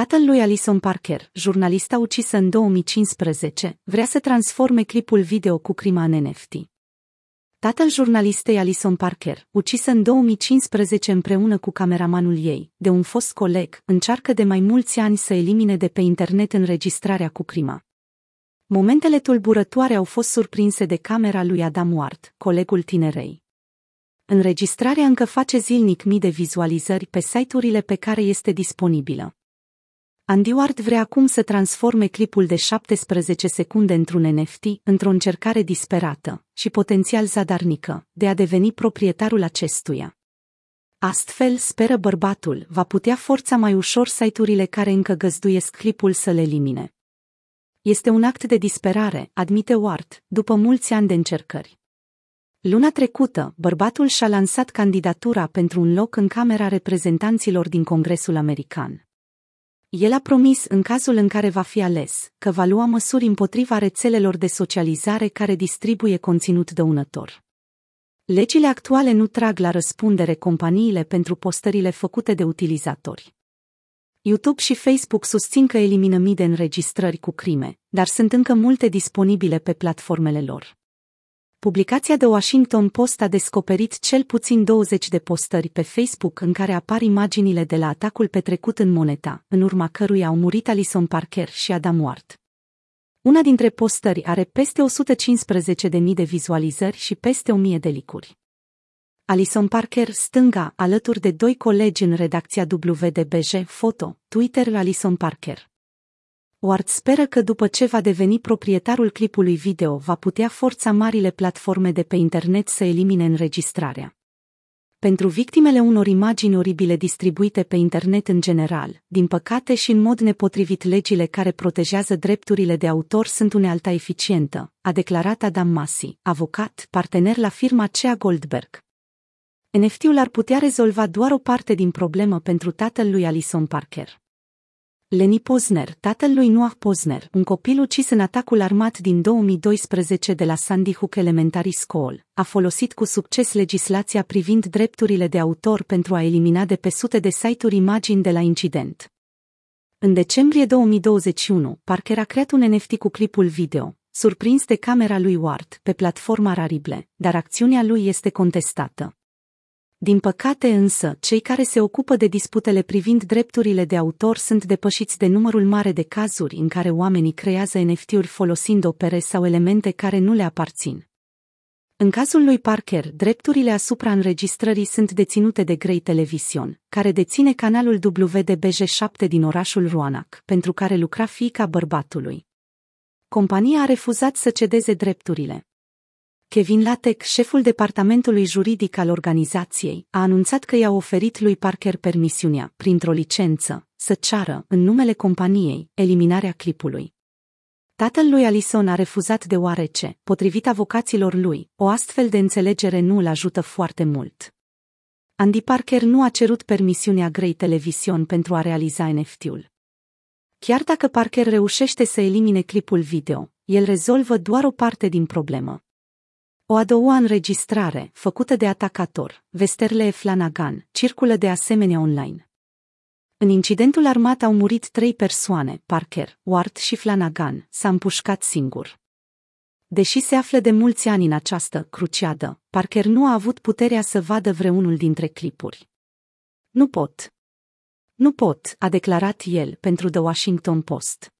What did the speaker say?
Tatăl lui Alison Parker, jurnalista ucisă în 2015, vrea să transforme clipul video cu crima în NFT. Tatăl jurnalistei Alison Parker, ucisă în 2015 împreună cu cameramanul ei, de un fost coleg, încearcă de mai mulți ani să elimine de pe internet înregistrarea cu crima. Momentele tulburătoare au fost surprinse de camera lui Adam Ward, colegul tinerei. Înregistrarea încă face zilnic mii de vizualizări pe site-urile pe care este disponibilă. Andy Ward vrea acum să transforme clipul de 17 secunde într-un NFT, într-o încercare disperată și potențial zadarnică de a deveni proprietarul acestuia. Astfel, speră bărbatul, va putea forța mai ușor site-urile care încă găzduiesc clipul să le elimine. Este un act de disperare, admite Ward, după mulți ani de încercări. Luna trecută, bărbatul și-a lansat candidatura pentru un loc în Camera Reprezentanților din Congresul American. El a promis, în cazul în care va fi ales, că va lua măsuri împotriva rețelelor de socializare care distribuie conținut dăunător. Legile actuale nu trag la răspundere companiile pentru postările făcute de utilizatori. YouTube și Facebook susțin că elimină mii de înregistrări cu crime, dar sunt încă multe disponibile pe platformele lor. Publicația de Washington Post a descoperit cel puțin 20 de postări pe Facebook în care apar imaginile de la atacul petrecut în Moneta, în urma căruia au murit Alison Parker și Adam Ward. Una dintre postări are peste 115.000 de vizualizări și peste 1000 de licuri. Alison Parker, stânga, alături de doi colegi în redacția WDBJ Foto, Twitter Alison Parker. Ward speră că după ce va deveni proprietarul clipului video va putea forța marile platforme de pe internet să elimine înregistrarea. Pentru victimele unor imagini oribile distribuite pe internet în general, din păcate și în mod nepotrivit legile care protejează drepturile de autor sunt unealta eficientă, a declarat Adam Masi, avocat, partener la firma Cea Goldberg. NFT-ul ar putea rezolva doar o parte din problemă pentru tatăl lui Alison Parker. Lenny Posner, tatăl lui Noah Posner, un copil ucis în atacul armat din 2012 de la Sandy Hook Elementary School, a folosit cu succes legislația privind drepturile de autor pentru a elimina de pe sute de site-uri imagini de la incident. În decembrie 2021, Parker a creat un NFT cu clipul video, surprins de camera lui Ward, pe platforma Rarible, dar acțiunea lui este contestată. Din păcate însă, cei care se ocupă de disputele privind drepturile de autor sunt depășiți de numărul mare de cazuri în care oamenii creează NFT-uri folosind opere sau elemente care nu le aparțin. În cazul lui Parker, drepturile asupra înregistrării sunt deținute de Grey Television, care deține canalul WDBJ7 din orașul Roanoke, pentru care lucra fiica bărbatului. Compania a refuzat să cedeze drepturile. Kevin Latec, șeful departamentului juridic al organizației, a anunțat că i-a oferit lui Parker permisiunea, printr-o licență, să ceară, în numele companiei, eliminarea clipului. Tatăl lui Alison a refuzat deoarece, potrivit avocaților lui, o astfel de înțelegere nu îl ajută foarte mult. Andy Parker nu a cerut permisiunea Grey Television pentru a realiza NFT-ul. Chiar dacă Parker reușește să elimine clipul video, el rezolvă doar o parte din problemă. O a doua înregistrare, făcută de atacator, Vesterle Flanagan, circulă de asemenea online. În incidentul armat au murit trei persoane, Parker, Ward și Flanagan, s-a împușcat singur. Deși se află de mulți ani în această cruciadă, Parker nu a avut puterea să vadă vreunul dintre clipuri. Nu pot. Nu pot, a declarat el pentru The Washington Post.